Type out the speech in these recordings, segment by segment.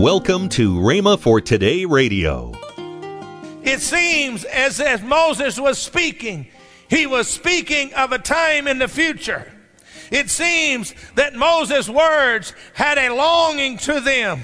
Welcome to Rhema for Today Radio. It seems as if Moses was speaking, he was speaking of a time in the future. It seems that Moses' words had a longing to them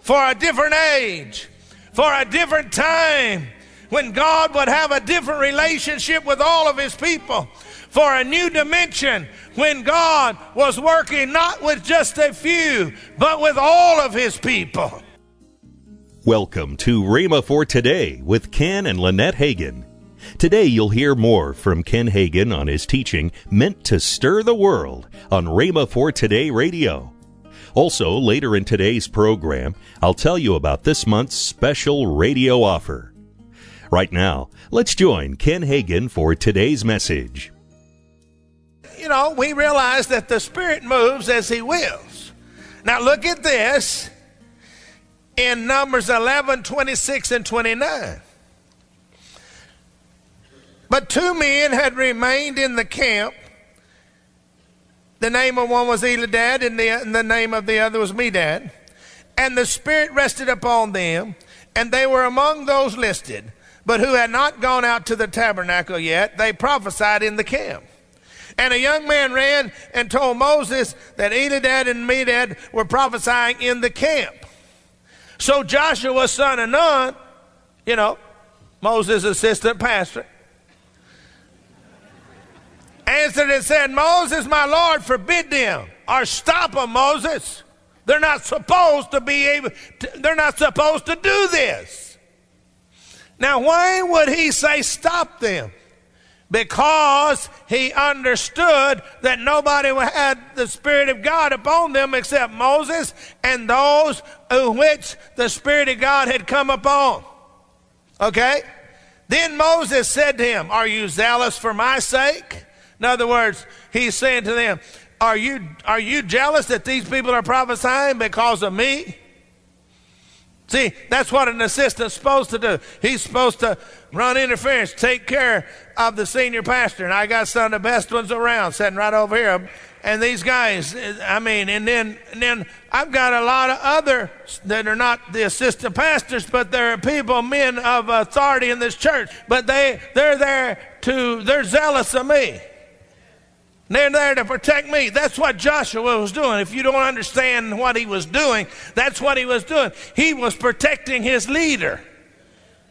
for a different age, for a different time, when God would have a different relationship with all of his people, for a new dimension, when God was working not with just a few, but with all of his people. Welcome to Rhema for Today with Ken and Lynette Hagin. Today you'll hear more from Ken Hagin on his teaching meant to stir the world on Rhema for Today radio. Also, later in today's program, I'll tell you about this month's special radio offer. Right now, let's join Ken Hagin for today's message. Know, we realize that the Spirit moves as He wills. Now, look at this in Numbers 11 26 and 29. But two men had remained in the camp. The name of one was Eldad, and the, and the name of the other was Medad. And the Spirit rested upon them, and they were among those listed, but who had not gone out to the tabernacle yet. They prophesied in the camp. And a young man ran and told Moses that Eldad and Medad were prophesying in the camp. So Joshua, son of Nun, you know, Moses' assistant pastor, answered and said, Moses, my Lord, forbid them or stop them, Moses. They're not supposed to be able, to, they're not supposed to do this. Now, why would he say stop them? Because he understood that nobody had the Spirit of God upon them except Moses and those which the Spirit of God had come upon. Okay? Then Moses said to him, Are you zealous for my sake? In other words, he's saying to them, Are you, are you jealous that these people are prophesying because of me? See, that's what an assistant's supposed to do. He's supposed to run interference, take care of the senior pastor. And I got some of the best ones around sitting right over here. And these guys, I mean, and then, and then I've got a lot of other that are not the assistant pastors, but they're people, men of authority in this church. But they, they're there to, they're zealous of me. They're there to protect me. That's what Joshua was doing. If you don't understand what he was doing, that's what he was doing. He was protecting his leader.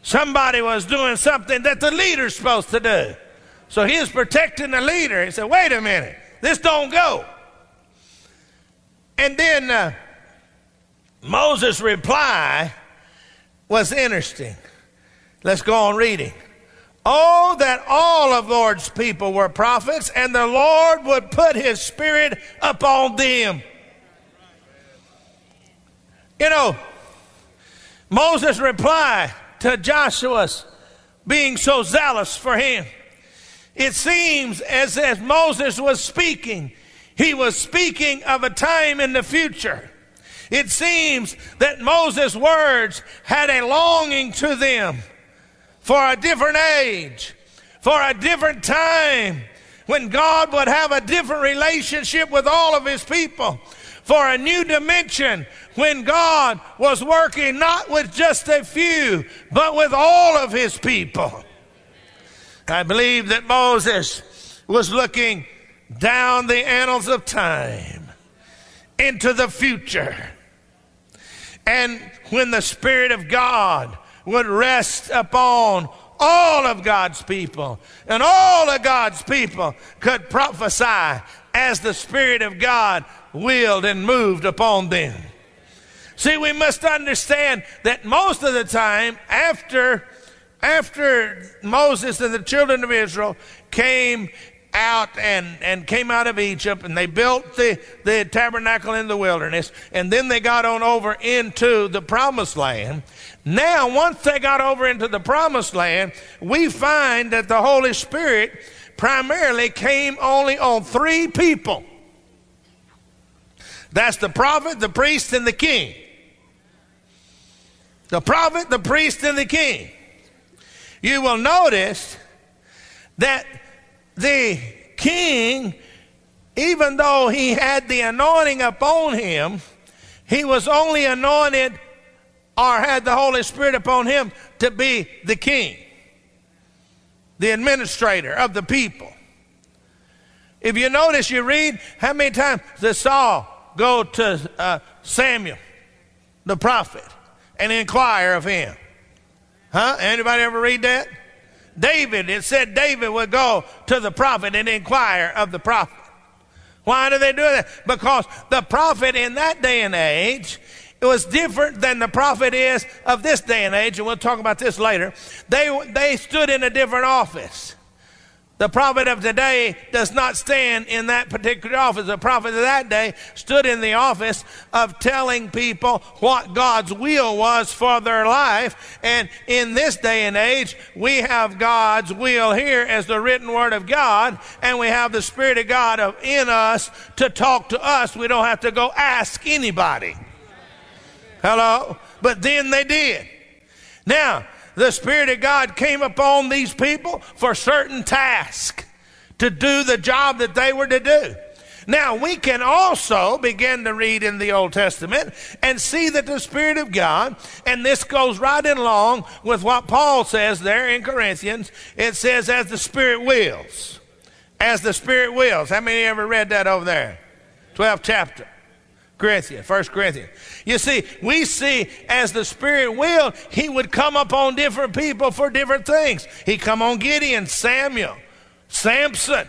Somebody was doing something that the leader's supposed to do. So he was protecting the leader. He said, wait a minute, this don't go. And then uh, Moses' reply was interesting. Let's go on reading. Oh, that all of Lord's people were prophets, and the Lord would put his spirit upon them. You know, Moses' reply to Joshua's being so zealous for him. It seems as if Moses was speaking, he was speaking of a time in the future. It seems that Moses' words had a longing to them for a different age, for a different time, when God would have a different relationship with all of his people, for a new dimension, when God was working not with just a few, but with all of his people. I believe that Moses was looking down the annals of time into the future. And when the Spirit of God would rest upon all of God's people, and all of God's people could prophesy as the Spirit of God willed and moved upon them. See, we must understand that most of the time after after Moses and the children of Israel came out and, and came out of Egypt and they built the, the tabernacle in the wilderness and then they got on over into the promised land. Now, once they got over into the promised land, we find that the Holy Spirit primarily came only on three people. That's the prophet, the priest, and the king. The prophet, the priest, and the king. You will notice that the king, even though he had the anointing upon him, He was only anointed or had the Holy Spirit upon him to be the king, the administrator of the people. If you notice, you read how many times did Saul go to uh, Samuel, the prophet, and inquire of him? Huh? Anybody ever read that? David, it said David would go to the prophet and inquire of the prophet. Why do they do that? Because the prophet in that day and age it was different than the prophet is of this day and age, and we'll talk about this later. They, they stood in a different office. The prophet of today does not stand in that particular office. The prophet of that day stood in the office of telling people what God's will was for their life. And in this day and age, we have God's will here as the written word of God, and we have the Spirit of God in us to talk to us. We don't have to go ask anybody. Hello? But then they did. Now, the Spirit of God came upon these people for certain tasks to do the job that they were to do. Now, we can also begin to read in the Old Testament and see that the Spirit of God, and this goes right in along with what Paul says there in Corinthians, it says, as the Spirit wills. As the Spirit wills. How many ever read that over there? 12th chapter. Corinthians, First Corinthians. You see, we see as the Spirit will, He would come upon different people for different things. He come on Gideon, Samuel, Samson,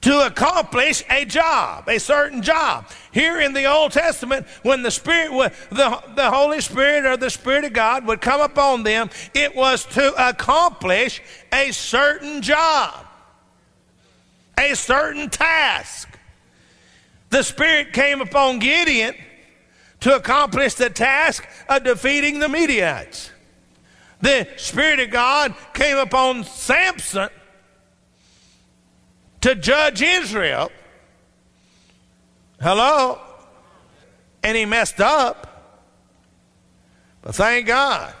to accomplish a job, a certain job. Here in the Old Testament, when the Spirit, the, the Holy Spirit or the Spirit of God would come upon them, it was to accomplish a certain job, a certain task. The Spirit came upon Gideon to accomplish the task of defeating the Midianites. The Spirit of God came upon Samson to judge Israel. Hello? And he messed up. But thank God.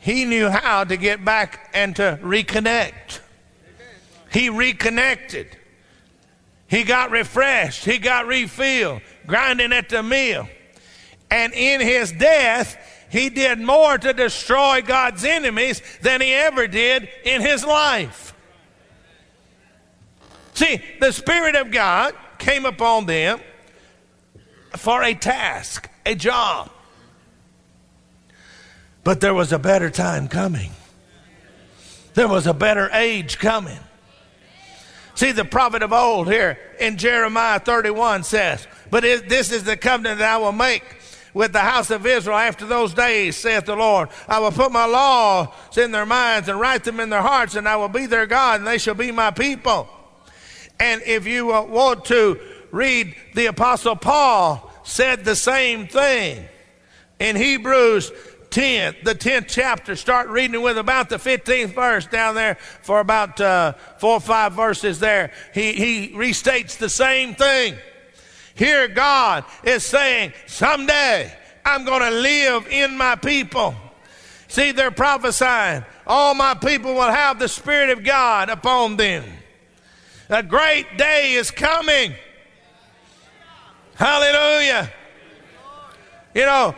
He knew how to get back and to reconnect. He reconnected. He got refreshed. He got refilled, grinding at the mill. And in his death, he did more to destroy God's enemies than he ever did in his life. See, the Spirit of God came upon them for a task, a job. But there was a better time coming. There was a better age coming. See, the prophet of old here in Jeremiah 31 says, But it, this is the covenant that I will make with the house of Israel after those days, saith the Lord. I will put my laws in their minds and write them in their hearts, and I will be their God, and they shall be my people. And if you want to read, the Apostle Paul said the same thing in Hebrews 10, the 10th chapter. Start reading with about the 15th verse down there for about uh, four or five verses there. He, he restates the same thing. Here, God is saying, someday I'm going to live in my people. See, they're prophesying. All my people will have the Spirit of God upon them. A great day is coming. Hallelujah. You know,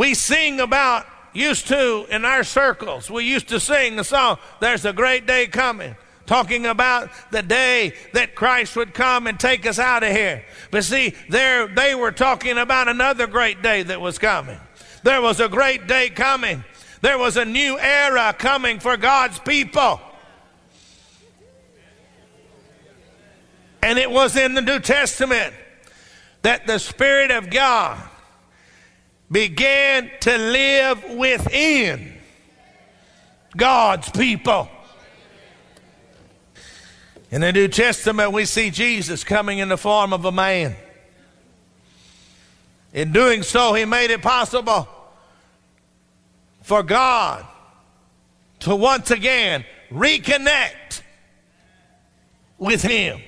we sing about, used to in our circles, we used to sing the song, There's a Great Day Coming talking about the day that Christ would come and take us out of here. But see, there they were talking about another great day that was coming. There was a great day coming. There was a new era coming for God's people. And it was in the New Testament that the Spirit of God began to live within God's people. In the New Testament, we see Jesus coming in the form of a man. In doing so, he made it possible for God to once again reconnect with him.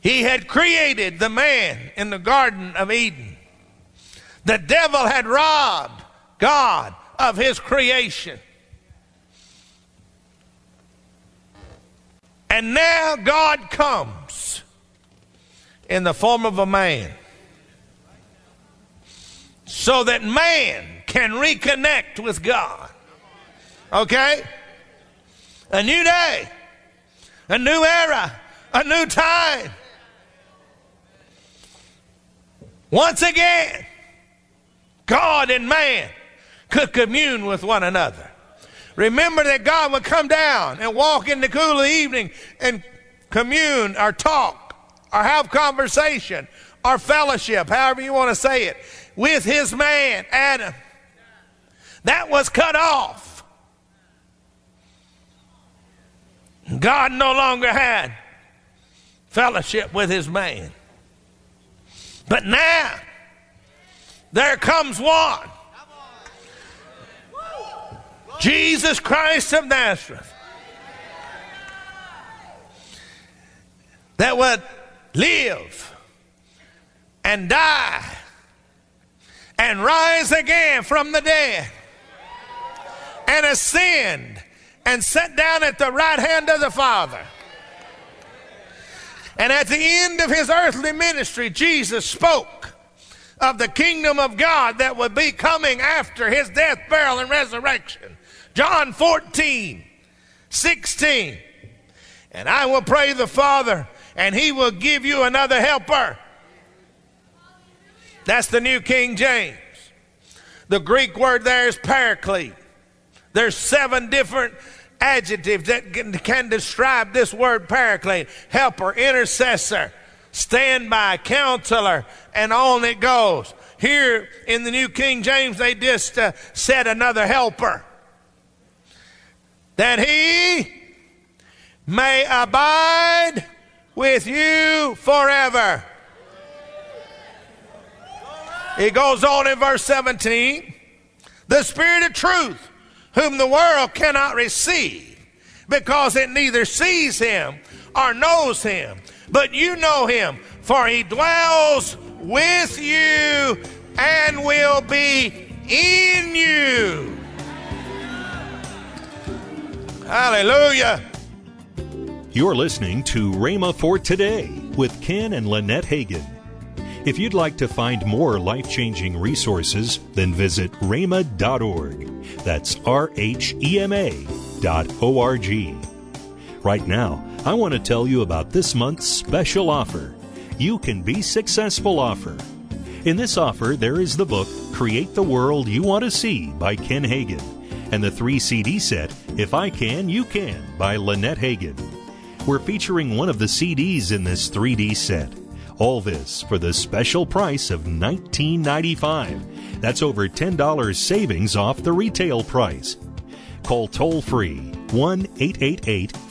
He had created the man in the Garden of Eden. The devil had robbed God of his creation. And now God comes in the form of a man so that man can reconnect with God. Okay? A new day, a new era, a new time. Once again, God and man could commune with one another. Remember that God would come down and walk in the cool of the evening and commune or talk or have conversation or fellowship, however you want to say it, with his man, Adam. That was cut off. God no longer had fellowship with his man. But now, there comes one. Jesus Christ of Nazareth. That would live and die and rise again from the dead and ascend and sit down at the right hand of the Father. And at the end of his earthly ministry, Jesus spoke of the kingdom of God that would be coming after his death, burial, and resurrection. John 14, 16. And I will pray the Father, and he will give you another helper. That's the New King James. The Greek word there is paraclete. There's seven different adjectives that can, can describe this word paraclete helper, intercessor, standby, counselor, and on it goes. Here in the New King James, they just uh, said another helper. That he may abide with you forever. It goes on in verse 17. The Spirit of truth whom the world cannot receive because it neither sees him or knows him. But you know him, for he dwells with you and will be in you. Hallelujah. You're listening to Rhema for Today with Ken and Lynette Hagin. If you'd like to find more life changing resources, then visit rhema.org. That's R H E M A dot O R G. Right now, I want to tell you about this month's special offer. You can be successful offer. In this offer, there is the book Create the World You Want to See by Ken Hagin and the three CD set If I Can, You Can by Lynette Hagin. We're featuring one of the CDs in this 3D set. All this for the special price of $19.95. That's over $10 savings off the retail price. Call toll free 1 888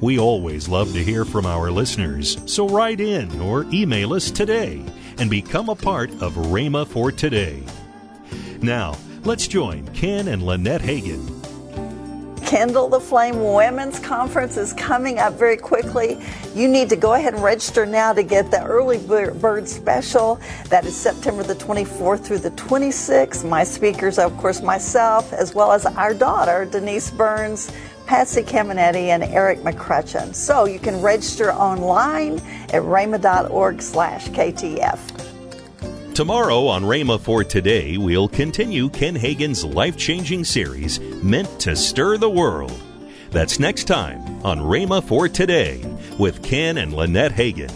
We always love to hear from our listeners, so write in or email us today and become a part of Rhema for Today. Now, let's join Ken and Lynette Hagin Kindle the Flame Women's Conference is coming up very quickly. You need to go ahead and register now to get the early bird special. That is September the 24th through the 26th. My speakers, of course, myself, as well as our daughter, Denise Burns. Patsy Cameneti and Eric McCrutcheon. So you can register online at rhema.org slash KTF. Tomorrow on Rhema for Today, we'll continue Ken Hagin's life changing series, Meant to Stir the World. That's next time on Rhema for Today with Ken and Lynette Hagin.